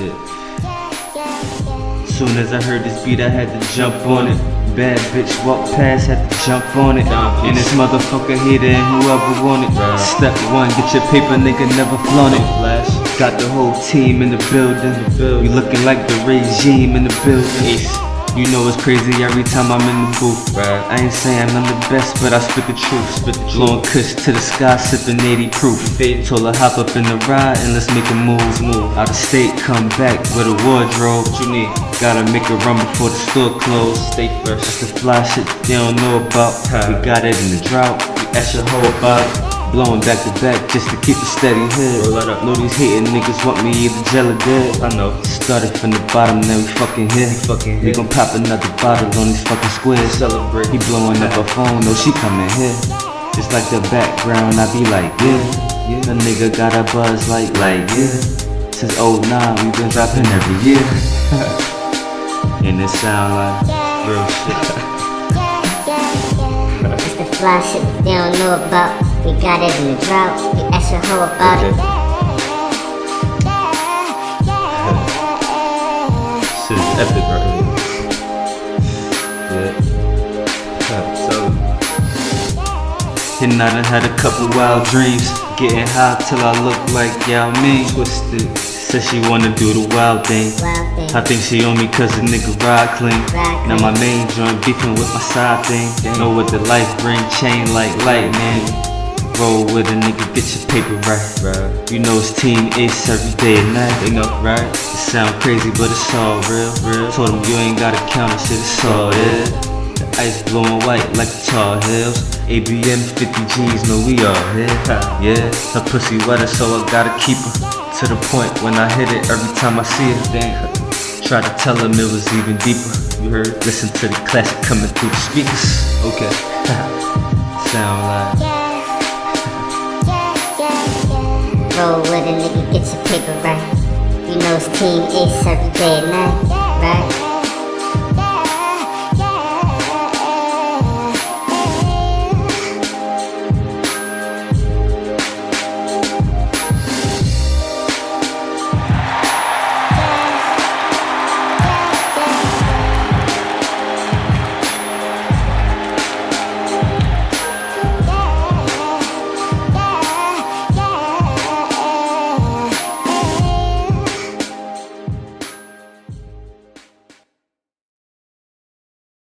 Shit. Soon as I heard this beat, I had to jump on it. Bad bitch walk past, had to jump on it. And this motherfucker hater and whoever want it. Step one, get your paper, nigga, never flaunt it. Flash. Got the whole team in the building. building. We looking like the regime in the building. You know it's crazy every time I'm in the booth. Right. I ain't saying I'm the best, but I spit the truth. Spit the truth. Blowing kush to the sky, sipping 80 proof. Faded. Told her hop up in the ride and let's make a move. Move. Out of state, come back with a wardrobe. What you need? Gotta make a run before the store closed. Stay fresh. That's the fly shit they don't know about. We got it in the drought. We your whole about it. Blowing back to back just to keep a steady head. Roll that up. Know these hating niggas want me either jail or dead. I know. Started from the bottom, now we fucking here. fucking We here. gon' pop another bottle on these fucking squares. Celebrate. He blowing up her phone, no, she coming here. Just like the background, I be like, yeah. Yeah. The nigga got a buzz like, like, yeah. Since 09, we been dropping every year. and it sound like real shit. It's the fly shit they don't know about. We got it in the drought. We extra hoe about it. Shit is epic right here. Yeah. So, And I done had a couple wild dreams. Getting high till I look like Yao Ming. twisted. Said she wanna do the wild thing. Wild thing. I think she on me cause the nigga ride clean. Ride Now my main joint beefing with my side thing. Know what the life bring, chain like lightning. Roll with a nigga, get your paper right. Right. You know it's Team Ace every day and night. They know, right? It sound crazy, but it's all real. real. Told him you ain't gotta count it, shit, it's all there. The ice blowing white like the tall hills. ABM 50 G's, know we all here. Yeah, her pussy wetter, so I gotta keep her. To the point when I hit it every time I see her. Damn. Try to tell him it was even deeper. You heard? Listen to the classic coming through the speakers. Okay. Sound like. Roll with a nigga, get your paper right. You know it's Team Ace every day and night, right?